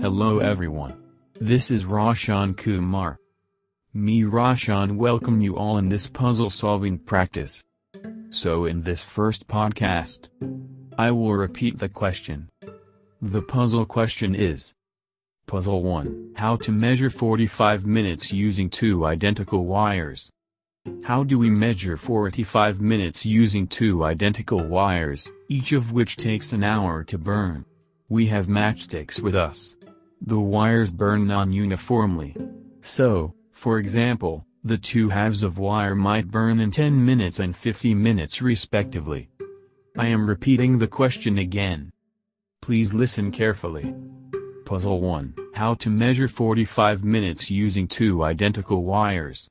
Hello everyone. This is Roshan Kumar. Me Roshan welcome you all in this puzzle solving practice. So in this first podcast, I will repeat the question. The puzzle question is Puzzle 1 How to measure 45 minutes using two identical wires. How do we measure 45 minutes using two identical wires, each of which takes an hour to burn? We have matchsticks with us. The wires burn non-uniformly. So, for example, the two halves of wire might burn in 10 minutes and 50 minutes respectively. I am repeating the question again. Please listen carefully. Puzzle 1 How to measure 45 minutes using two identical wires.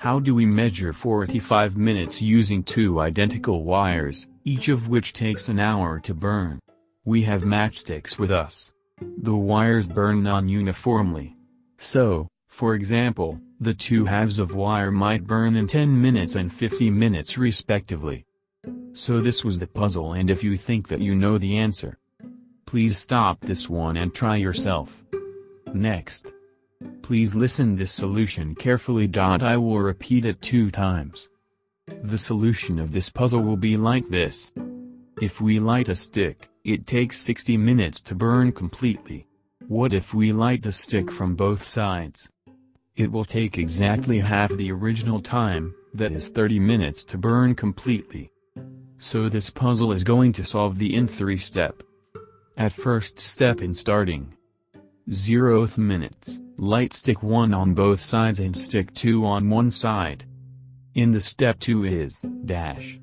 How do we measure 45 minutes using two identical wires, each of which takes an hour to burn? We have matchsticks with us. The wires burn non-uniformly. So, for example, the two halves of wire might burn in 10 minutes and 50 minutes respectively. So this was the puzzle and if you think that you know the answer, please stop this one and try yourself. Next. Please listen this solution carefully. I will repeat it two times. The solution of this puzzle will be like this. If we light a stick, it takes 60 minutes to burn completely. What if we light the stick from both sides? It will take exactly half the original time, that is 30 minutes to burn completely. So this puzzle is going to solve the in 3 step. At first step in starting. Zeroth minutes. Light stick 1 on both sides and stick 2 on one side. In the step 2 is, dash.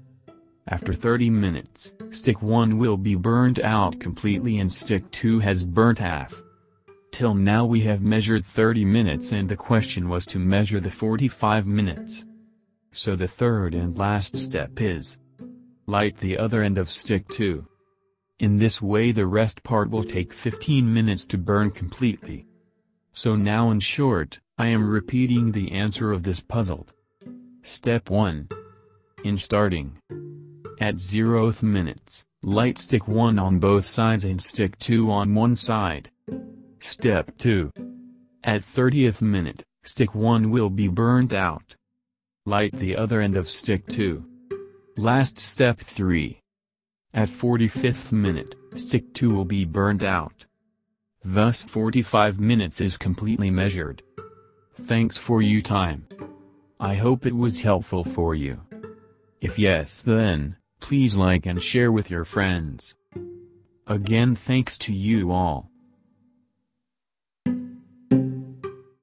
After 30 minutes, stick 1 will be burnt out completely and stick 2 has burnt half. Till now we have measured 30 minutes and the question was to measure the 45 minutes. So the third and last step is, light the other end of stick 2. In this way the rest part will take 15 minutes to burn completely. So now in short, I am repeating the answer of this puzzle. Step 1. In starting. At zeroth minutes, light stick 1 on both sides and stick 2 on one side. Step 2. At 30th minute, stick 1 will be burnt out. Light the other end of stick 2. Last step 3. At 45th minute, stick 2 will be burnt out. Thus 45 minutes is completely measured. Thanks for your time. I hope it was helpful for you. If yes then, please like and share with your friends. Again thanks to you all.